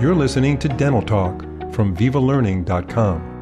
You're listening to Dental Talk from VivaLearning.com.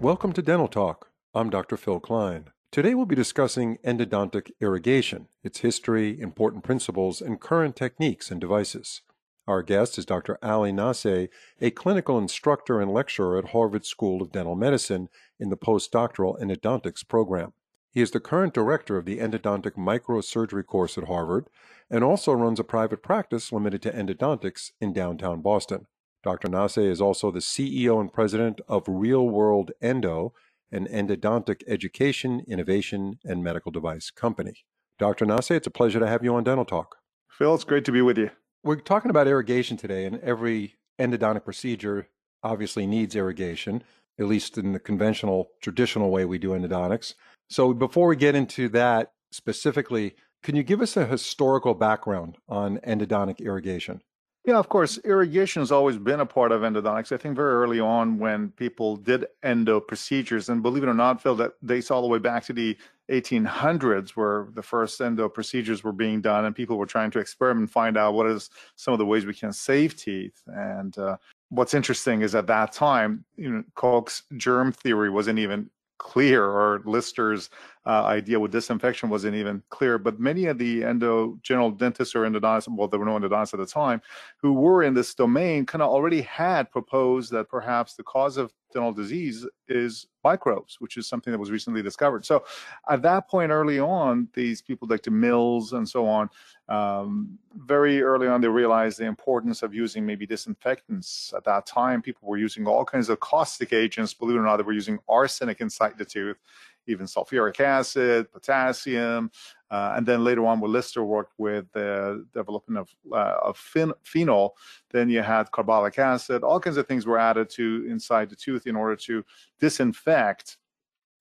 Welcome to Dental Talk. I'm Dr. Phil Klein. Today we'll be discussing endodontic irrigation, its history, important principles, and current techniques and devices. Our guest is Dr. Ali Nasseh, a clinical instructor and lecturer at Harvard School of Dental Medicine in the postdoctoral endodontics program. He is the current director of the endodontic microsurgery course at Harvard and also runs a private practice limited to endodontics in downtown Boston. Dr. Nasseh is also the CEO and president of Real World Endo, an endodontic education, innovation, and medical device company. Dr. Nasseh, it's a pleasure to have you on Dental Talk. Phil, it's great to be with you. We're talking about irrigation today, and every endodontic procedure obviously needs irrigation, at least in the conventional, traditional way we do endodontics. So before we get into that specifically, can you give us a historical background on endodontic irrigation? Yeah, of course. Irrigation has always been a part of endodontics. I think very early on when people did endo procedures, and believe it or not, Phil, that dates all the way back to the 1800s where the first endo procedures were being done and people were trying to experiment find out what is some of the ways we can save teeth. And uh, what's interesting is at that time, you know, Koch's germ theory wasn't even clear or Lister's uh, idea with disinfection wasn't even clear. But many of the endo general dentists or endodontists, well, there were no endodontists at the time, who were in this domain kind of already had proposed that perhaps the cause of dental disease is microbes, which is something that was recently discovered. So at that point early on, these people like to Mills and so on, um, very early on, they realized the importance of using maybe disinfectants. At that time, people were using all kinds of caustic agents. Believe it or not, they were using arsenic inside the tooth even sulfuric acid, potassium, uh, and then later on, when Lister worked with the development of, uh, of phen- phenol, then you had carbolic acid. All kinds of things were added to inside the tooth in order to disinfect.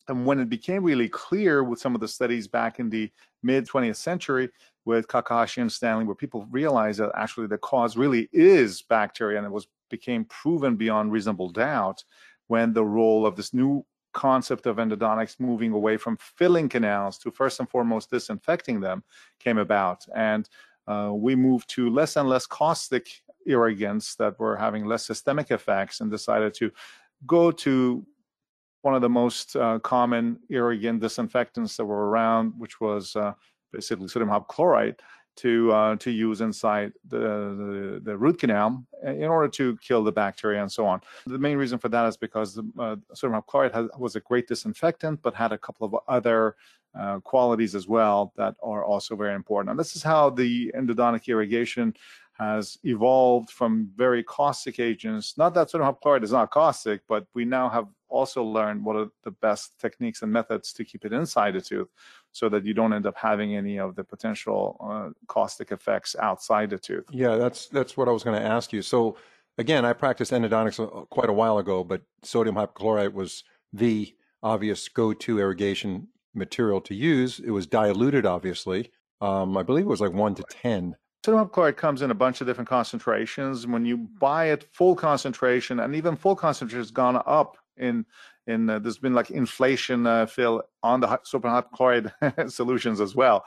And when it became really clear with some of the studies back in the mid 20th century with Kakehashi and Stanley, where people realized that actually the cause really is bacteria, and it was became proven beyond reasonable doubt when the role of this new concept of endodontics moving away from filling canals to first and foremost disinfecting them came about. And uh, we moved to less and less caustic irrigants that were having less systemic effects and decided to go to one of the most uh, common irrigant disinfectants that were around, which was uh, basically sodium hypochlorite to uh, to use inside the, the, the root canal in order to kill the bacteria and so on. The main reason for that is because the, uh, sodium hypochlorite has, was a great disinfectant, but had a couple of other uh, qualities as well that are also very important. And this is how the endodontic irrigation has evolved from very caustic agents. Not that sodium hypochlorite is not caustic, but we now have also learned what are the best techniques and methods to keep it inside the tooth so that you don't end up having any of the potential uh, caustic effects outside the tooth. Yeah, that's that's what I was going to ask you. So again, I practiced endodontics quite a while ago, but sodium hypochlorite was the obvious go-to irrigation material to use. It was diluted, obviously. Um, I believe it was like one to ten. Sodium comes in a bunch of different concentrations. When you buy it full concentration, and even full concentration has gone up in in uh, there's been like inflation uh, on the sodium hypochlorite solutions as well.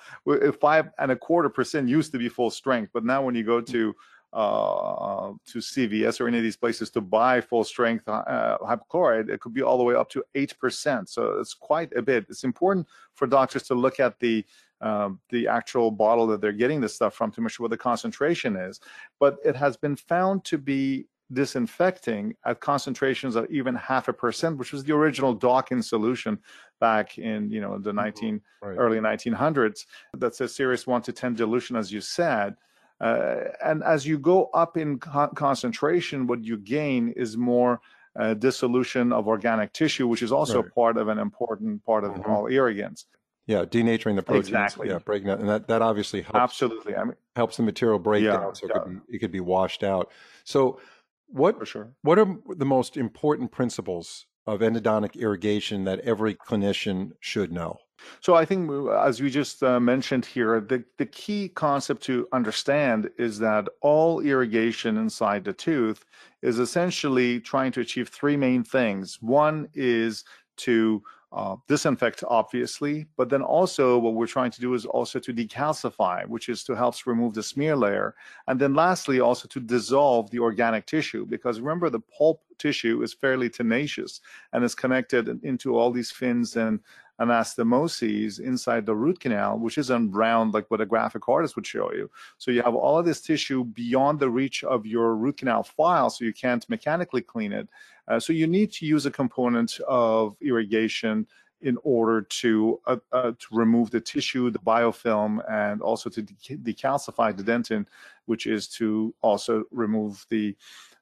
Five and a quarter percent used to be full strength, but now when you go to uh, to CVS or any of these places to buy full strength uh, hypochlorite, it could be all the way up to 8%. So it's quite a bit. It's important for doctors to look at the um, the actual bottle that they're getting this stuff from to make sure what the concentration is. But it has been found to be disinfecting at concentrations of even half a percent, which was the original Dakin's solution back in you know the mm-hmm. 19 right. early 1900s. That's a serious one to 10 dilution, as you said. Uh, and as you go up in co- concentration, what you gain is more uh, dissolution of organic tissue, which is also right. part of an important part of mm-hmm. all irrigants. Yeah, denaturing the proteins. Exactly. Yeah, breaking that, and that, that obviously helps. Absolutely. I mean, helps the material break yeah, down, so yeah. it, could be, it could be washed out. So, what sure. what are the most important principles of endodontic irrigation that every clinician should know? So I think, as we just uh, mentioned here, the, the key concept to understand is that all irrigation inside the tooth is essentially trying to achieve three main things. One is to uh, disinfect, obviously, but then also what we're trying to do is also to decalcify, which is to help remove the smear layer. And then lastly, also to dissolve the organic tissue, because remember the pulp tissue is fairly tenacious and is connected into all these fins and anastomoses inside the root canal, which isn't round like what a graphic artist would show you. So you have all of this tissue beyond the reach of your root canal file, so you can't mechanically clean it. Uh, so you need to use a component of irrigation in order to uh, uh, to remove the tissue, the biofilm, and also to de- decalcify the dentin, which is to also remove the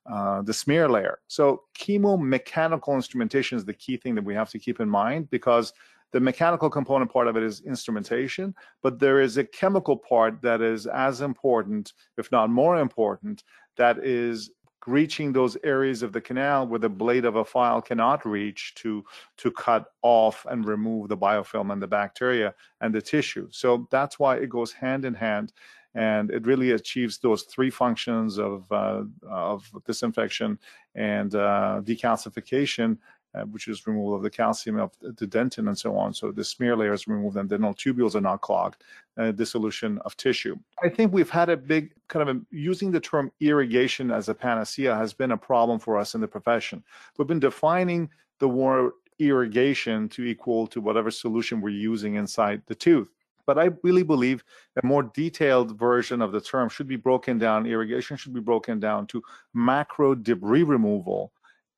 uh, the smear layer. So chemomechanical instrumentation is the key thing that we have to keep in mind because the mechanical component part of it is instrumentation, but there is a chemical part that is as important, if not more important, that is reaching those areas of the canal where the blade of a file cannot reach to to cut off and remove the biofilm and the bacteria and the tissue. So that's why it goes hand in hand and it really achieves those three functions of uh, of disinfection and uh, decalcification uh, which is removal of the calcium of the dentin and so on. So the smear layer is removed and dental tubules are not clogged, uh, dissolution of tissue. I think we've had a big kind of a, using the term irrigation as a panacea has been a problem for us in the profession. We've been defining the word irrigation to equal to whatever solution we're using inside the tooth. But I really believe a more detailed version of the term should be broken down. Irrigation should be broken down to macro debris removal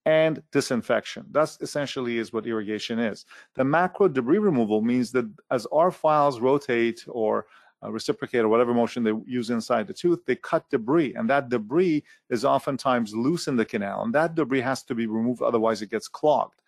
and disinfection. That's essentially is what irrigation is. The macro debris removal means that as our files rotate or uh, reciprocate or whatever motion they use inside the tooth, they cut debris, and that debris is oftentimes loose in the canal, and that debris has to be removed, otherwise it gets clogged.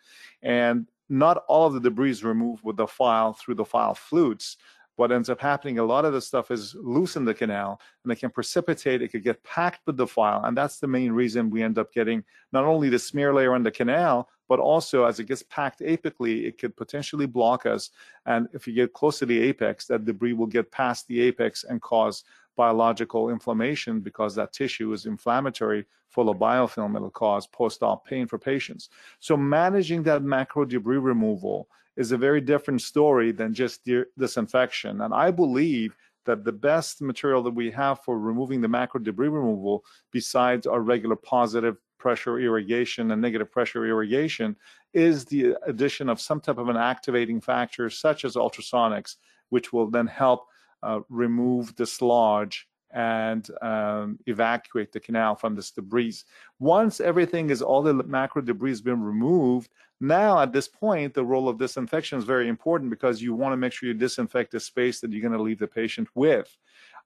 And not all of the debris is removed with the file through the file flutes what ends up happening, a lot of the stuff is loose in the canal and it can precipitate, it could get packed with the file. And that's the main reason we end up getting not only the smear layer on the canal, but also as it gets packed apically, it could potentially block us. And if you get close to the apex, that debris will get past the apex and cause biological inflammation because that tissue is inflammatory, full of biofilm. It'll cause post-op pain for patients. So managing that macro debris removal is a very different story than just disinfection. And I believe that the best material that we have for removing the macro debris removal, besides our regular positive pressure irrigation and negative pressure irrigation, is the addition of some type of an activating factor, such as ultrasonics, which will then help uh, remove, dislodge, and um, evacuate the canal from this debris. Once everything is all the macro debris has been removed, now at this point, the role of disinfection is very important because you want to make sure you disinfect the space that you're going to leave the patient with.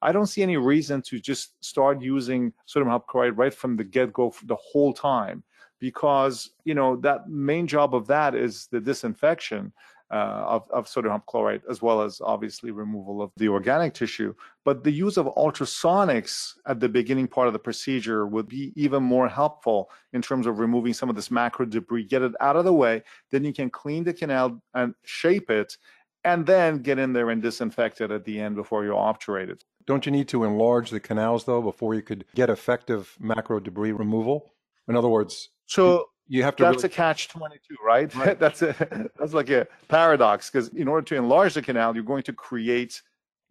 I don't see any reason to just start using sodium hypochlorite right from the get-go the whole time because you know that main job of that is the disinfection Uh, of, of sodium hypochlorite, as well as obviously removal of the organic tissue. But the use of ultrasonics at the beginning part of the procedure would be even more helpful in terms of removing some of this macro debris, get it out of the way. Then you can clean the canal and shape it, and then get in there and disinfect it at the end before you obturate it. Don't you need to enlarge the canals though before you could get effective macro debris removal? In other words, so you have to that's really... a catch 22 right, right. that's a that's like a paradox because in order to enlarge the canal you're going to create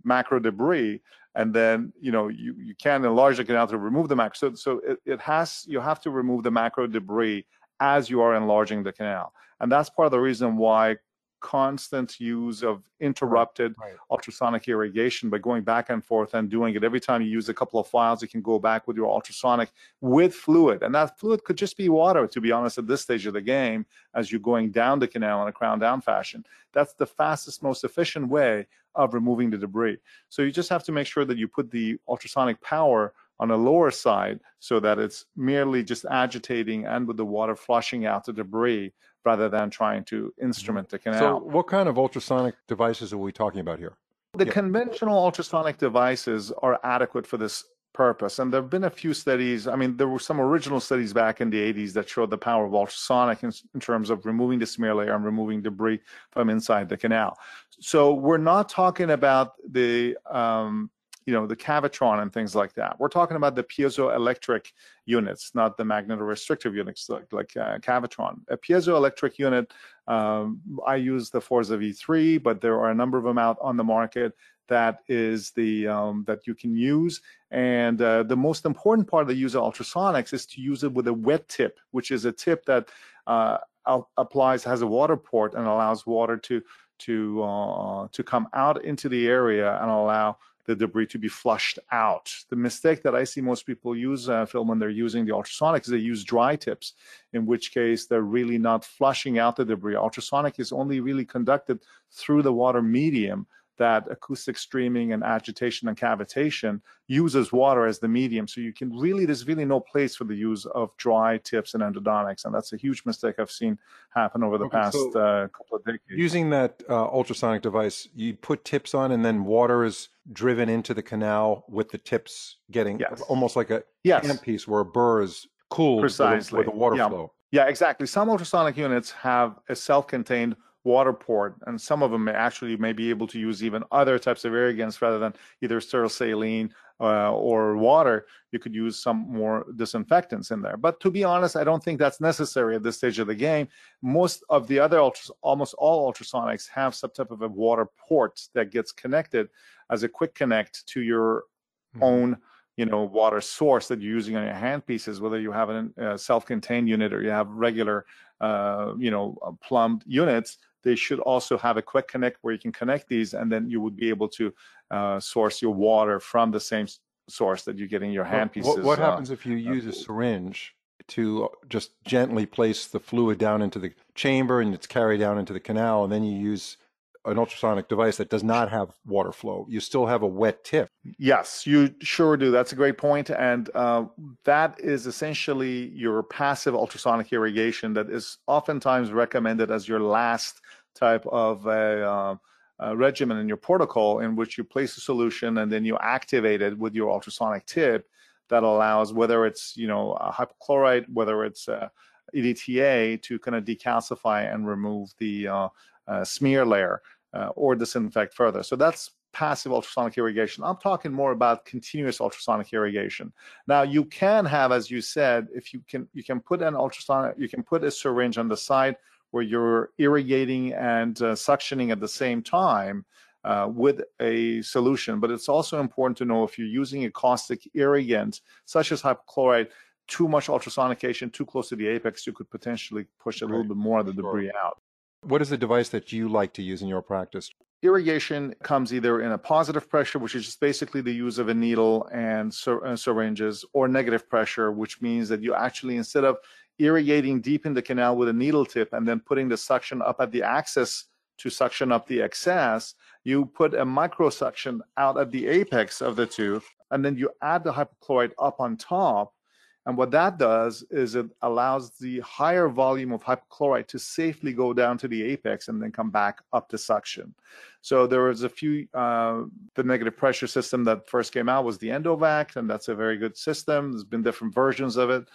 macro debris and then you know you, you can enlarge the canal to remove the macro. So, so it, it has you have to remove the macro debris as you are enlarging the canal. And that's part of the reason why constant use of interrupted right. ultrasonic irrigation by going back and forth and doing it. Every time you use a couple of files you can go back with your ultrasonic with fluid and that fluid could just be water to be honest at this stage of the game as you're going down the canal in a crown down fashion. That's the fastest most efficient way of removing the debris. So you just have to make sure that you put the ultrasonic power on a lower side so that it's merely just agitating and with the water flushing out the debris rather than trying to instrument the canal. So, what kind of ultrasonic devices are we talking about here? The yeah. conventional ultrasonic devices are adequate for this purpose. And there have been a few studies. I mean, there were some original studies back in the 80s that showed the power of ultrasonic in, in, terms of removing the smear layer and removing debris from inside the canal. So we're not talking about the um, you know, the Cavitron and things like that. We're talking about the piezoelectric units, not the magnetostrictive units like, like uh. A piezoelectric unit, um, I use the Forza V3, but there are a number of them out on the market that is the um, that you can use. And uh, the most important part of the use of ultrasonics is to use it with a wet tip, which is a tip that uh, applies has a water port and allows water to to uh, to come out into the area and allow the debris to be flushed out. The mistake that I see most people use, uh, Phil, when they're using the ultrasonic is they use dry tips, in which case they're really not flushing out the debris. Ultrasonic is only really conducted through the water medium that acoustic streaming and agitation and cavitation uses water as the medium. So you can really, there's really no place for the use of dry tips and endodontics. And that's a huge mistake I've seen happen over the okay, past so uh, couple of decades. Using that uh, ultrasonic device, you put tips on and then water is driven into the canal with the tips getting yes. almost like a yes. handpiece where a burr is cooled Precisely. with, a, with a water yeah. flow. Yeah, exactly. Some ultrasonic units have a self-contained water port, and some of them may actually may be able to use even other types of irrigants rather than either sterile saline uh, or water. You could use some more disinfectants in there. But to be honest, I don't think that's necessary at this stage of the game. Most of the other ultras, almost all ultrasonics have some type of a water port that gets connected as a quick connect to your mm-hmm. own you know water source that you're using on your handpieces whether you have a uh, self-contained unit or you have regular uh, you know uh, plumbed units they should also have a quick connect where you can connect these and then you would be able to uh, source your water from the same source that you're getting your handpieces. What, what uh, happens if you use a syringe to just gently place the fluid down into the chamber and it's carried down into the canal and then you use an ultrasonic device that does not have water flow. You still have a wet tip. Yes, you sure do. That's a great point. And uh, that is essentially your passive ultrasonic irrigation that is oftentimes recommended as your last type of a, uh, a regimen in your protocol in which you place a solution and then you activate it with your ultrasonic tip that allows whether it's you know a hypochlorite, whether it's a EDTA to kind of decalcify and remove the uh, uh, smear layer uh, or disinfect further. So that's passive ultrasonic irrigation. I'm talking more about continuous ultrasonic irrigation. Now you can have, as you said, if you can, you can put an ultrasonic, you can put a syringe on the side where you're irrigating and uh, suctioning at the same time uh, with a solution. But it's also important to know if you're using a caustic irrigant, such as hypochlorite, too much ultrasonication too close to the apex, you could potentially push a right. little bit more of the debris out. What is the device that you like to use in your practice? Irrigation comes either in a positive pressure, which is just basically the use of a needle and uh, syringes, or negative pressure, which means that you actually, instead of irrigating deep in the canal with a needle tip and then putting the suction up at the axis to suction up the excess, you put a micro suction out at the apex of the tooth, and then you add the hypochlorite up on top and what that does is it allows the higher volume of hypochlorite to safely go down to the apex and then come back up to suction. So there was a few, uh, the negative pressure system that first came out was the Endovac, and that's a very good system. There's been different versions of it.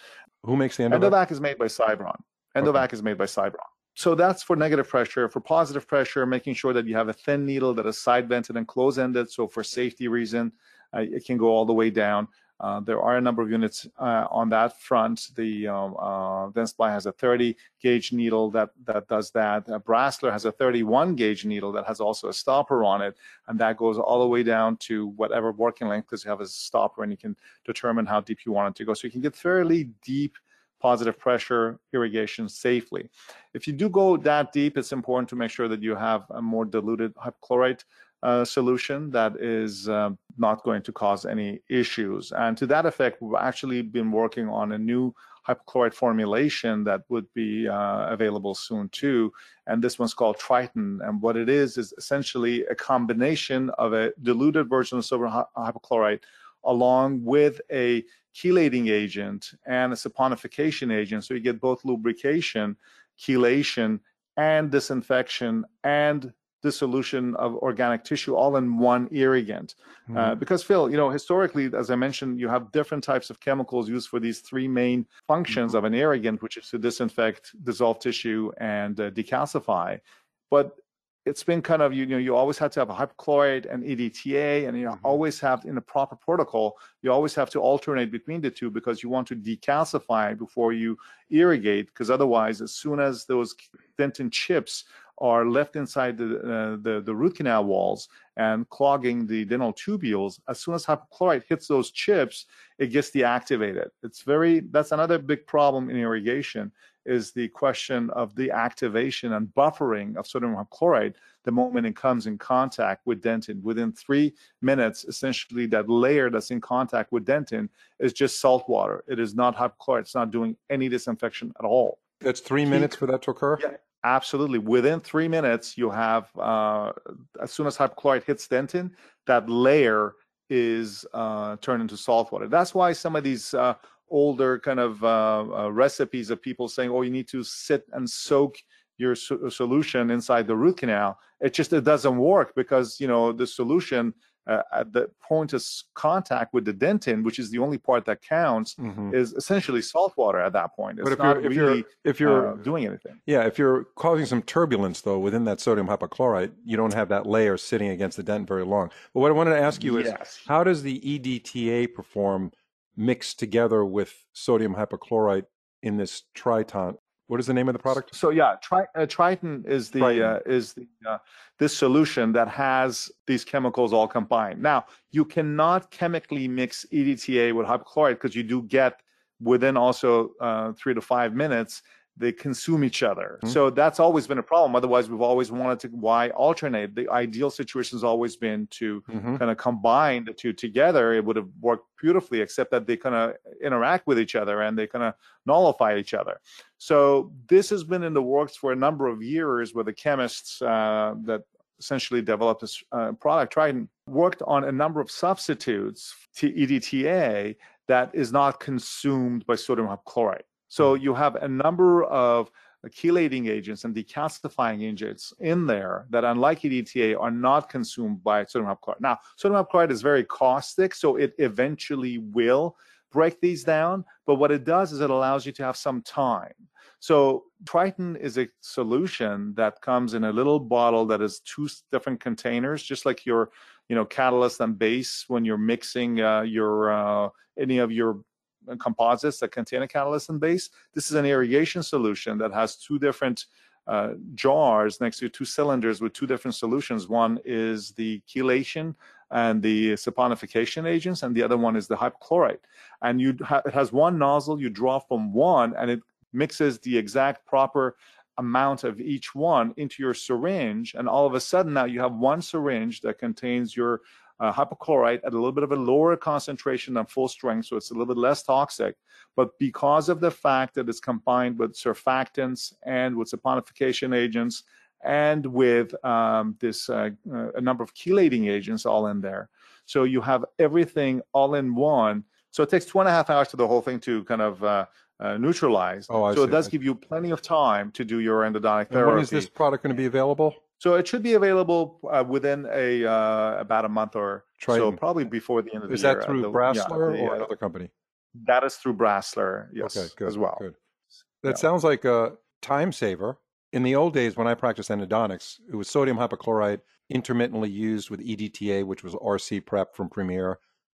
Who makes the Endovac? Endovac is made by Sybron. Endovac okay. is made by Sybron. So that's for negative pressure. For positive pressure, making sure that you have a thin needle that is side vented and close ended. So for safety reason, uh, it can go all the way down. Uh, there are a number of units uh, on that front. The um, uh, has a 30 gauge needle that that does that. Uh, Brasseler has a 31 gauge needle that has also a stopper on it, and that goes all the way down to whatever working length because you have a stopper and you can determine how deep you want it to go. So you can get fairly deep positive pressure irrigation safely. If you do go that deep, it's important to make sure that you have a more diluted hypochlorite uh, solution that is uh, not going to cause any issues. And to that effect, we've actually been working on a new hypochlorite formulation that would be uh, available soon too. And this one's called Triton. And what it is is essentially a combination of a diluted version of silver hypochlorite along with a chelating agent and a saponification agent. So you get both lubrication, chelation, and disinfection and dissolution of organic tissue all in one irrigant. Mm-hmm. Uh, because Phil, you know, historically, as I mentioned, you have different types of chemicals used for these three main functions mm-hmm. of an irrigant, which is to disinfect, dissolve tissue, and uh, decalcify. But it's been kind of you know you always have to have a hypochlorite and EDTA, and you mm-hmm. always have in a proper protocol you always have to alternate between the two because you want to decalcify before you irrigate because otherwise as soon as those dentin chips are left inside the, uh, the, the root canal walls and clogging the dental tubules. As soon as hypochlorite hits those chips, it gets deactivated. It's very that's another big problem in irrigation is the question of the activation and buffering of sodium hypochlorite the moment it comes in contact with dentin. Within three minutes, essentially that layer that's in contact with dentin is just salt water. It is not hypochlorite. It's not doing any disinfection at all. That's three minutes for that to occur? Yeah, Absolutely. Within three minutes, you have, uh, as soon as hypochlorite hits dentin, that layer is uh, turned into salt water. That's why some of these uh, older kind of uh, uh, recipes of people saying, oh, you need to sit and soak your so- solution inside the root canal. It just it doesn't work because, you know, the solution uh, at the point of contact with the dentin, which is the only part that counts, mm-hmm. is essentially salt water at that point. It's but if not you're, if really you're, if you're uh, doing anything. Yeah, if you're causing some turbulence though within that sodium hypochlorite, you don't have that layer sitting against the dentin very long. But what I wanted to ask you is, yes. how does the EDTA perform mixed together with sodium hypochlorite in this Triton what is the name of the product? So yeah, Tri- uh, Triton is the Triton. Uh, is the uh, this solution that has these chemicals all combined. Now you cannot chemically mix EDTA with hypochlorite because you do get within also uh, three to five minutes they consume each other. Mm-hmm. So that's always been a problem. Otherwise, we've always wanted to why alternate. The ideal situation has always been to mm-hmm. kind of combine the two together. It would have worked beautifully, except that they kind of interact with each other and they kind of nullify each other. So this has been in the works for a number of years, where the chemists uh, that essentially developed this uh, product Triton worked on a number of substitutes to EDTA that is not consumed by sodium hypochlorite. So you have a number of chelating agents and decalcifying agents in there that, unlike EDTA, are not consumed by sodium hypochlorite. Now, sodium hypochlorite is very caustic, so it eventually will break these down. But what it does is it allows you to have some time. So Triton is a solution that comes in a little bottle that is two different containers, just like your, you know, catalyst and base when you're mixing uh, your uh, any of your composites that contain a catalyst and base. This is an irrigation solution that has two different uh, jars next to two cylinders with two different solutions. One is the chelation and the saponification agents, and the other one is the hypochlorite. And you ha- it has one nozzle. You draw from one, and it mixes the exact proper amount of each one into your syringe and all of a sudden now you have one syringe that contains your uh, hypochlorite at a little bit of a lower concentration than full strength, so it's a little bit less toxic. But because of the fact that it's combined with surfactants and with saponification agents and with um, this uh, uh, a number of chelating agents all in there, so you have everything all in one. So it takes two and a half hours for the whole thing to kind of uh, uh, neutralize. Oh, I so see. it does give you plenty of time to do your endodontic therapy. And when is this product going to be available? So it should be available uh, within a uh, about a month or Triton. so, probably before the end of is the year. Is that through the, Brasseler yeah, or uh, another company? That is through Brasseler, yes, okay, good, as well. Good. That yeah. sounds like a time saver. In the old days, when I practiced endodontics, it was sodium hypochlorite intermittently used with EDTA, which was RC prep from Premier,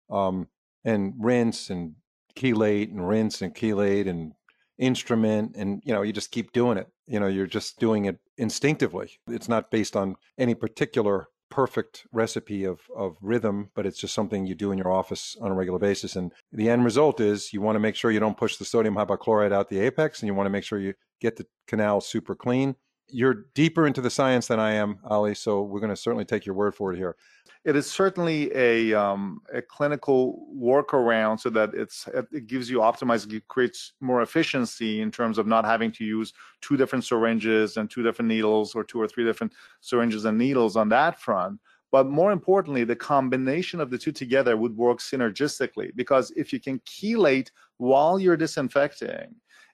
um, and rinse and chelate and rinse and chelate and instrument and you know you just keep doing it you know you're just doing it instinctively. It's not based on any particular perfect recipe of, of rhythm but it's just something you do in your office on a regular basis. And the end result is you want to make sure you don't push the sodium hypochlorite out the apex and you want to make sure you get the canal super clean you're deeper into the science than I am, Ali. So we're going to certainly take your word for it here. It is certainly a um, a clinical workaround so that it's it gives you optimized, it creates more efficiency in terms of not having to use two different syringes and two different needles or two or three different syringes and needles on that front. But more importantly, the combination of the two together would work synergistically because if you can chelate while you're disinfecting,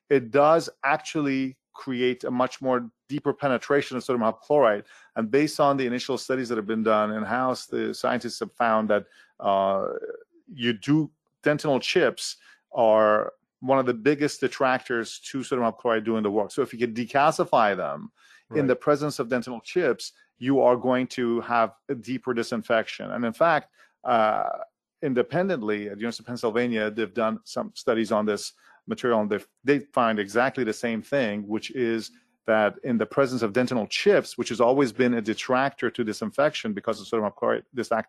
it does actually create a much more deeper penetration of sodium hypochlorite. And based on the initial studies that have been done in house, the scientists have found that uh, you do dentinal chips are one of the biggest detractors to sodium hypochlorite doing the work. So if you can decalcify them, right. in the presence of dentinal chips, you are going to have a deeper disinfection. And in fact, uh, independently at the University of Pennsylvania, they've done some studies on this material, and they they find exactly the same thing, which is that in the presence of dentinal chips, which has always been a detractor to disinfection because of sodium hypochlorite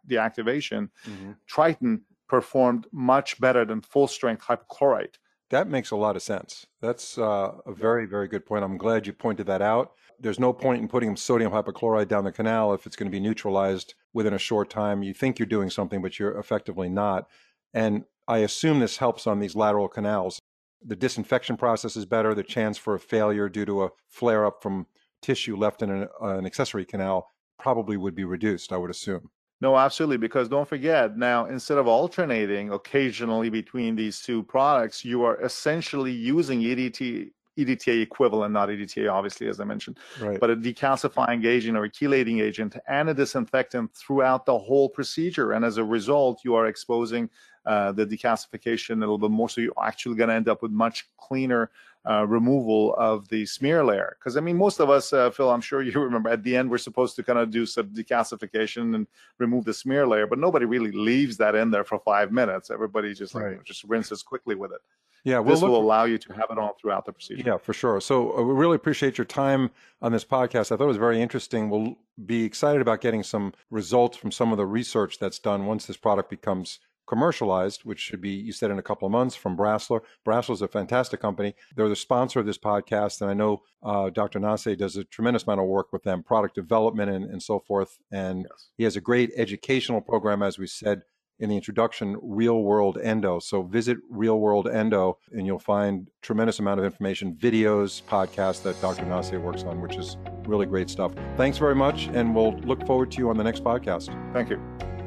deactivation, mm-hmm. Triton performed much better than full strength hypochlorite. That makes a lot of sense. That's uh, a very, very good point. I'm glad you pointed that out. There's no point in putting sodium hypochlorite down the canal if it's going to be neutralized within a short time. You think you're doing something, but you're effectively not. And I assume this helps on these lateral canals. The disinfection process is better. The chance for a failure due to a flare up from tissue left in an, uh, an accessory canal probably would be reduced, I would assume. No, absolutely. Because don't forget, now instead of alternating occasionally between these two products, you are essentially using EDT, EDTA equivalent, not EDTA, obviously, as I mentioned, right. but a decalcifying agent or a chelating agent and a disinfectant throughout the whole procedure. And as a result, you are exposing uh, the decalcification a little bit more. So you're actually going to end up with much cleaner uh, removal of the smear layer. Because I mean, most of us, uh, Phil, I'm sure you remember, at the end we're supposed to kind of do some decalcification and remove the smear layer, but nobody really leaves that in there for five minutes. Everybody just like right. just rinses quickly with it. Yeah, we'll this will allow you to have it all throughout the procedure. Yeah, for sure. So uh, we really appreciate your time on this podcast. I thought it was very interesting. We'll be excited about getting some results from some of the research that's done once this product becomes commercialized, which should be, you said, in a couple of months from. Brasseler is a fantastic company. They're the sponsor of this podcast. And I know uh, Dr. Nasseh does a tremendous amount of work with them, product development and, and so forth. And yes. he has a great educational program, as we said in the introduction, Real World Endo. So visit Real World Endo and you'll find tremendous amount of information, videos, podcasts that Dr. Nasseh works on, which is really great stuff. Thanks very much. And we'll look forward to you on the next podcast. Thank you.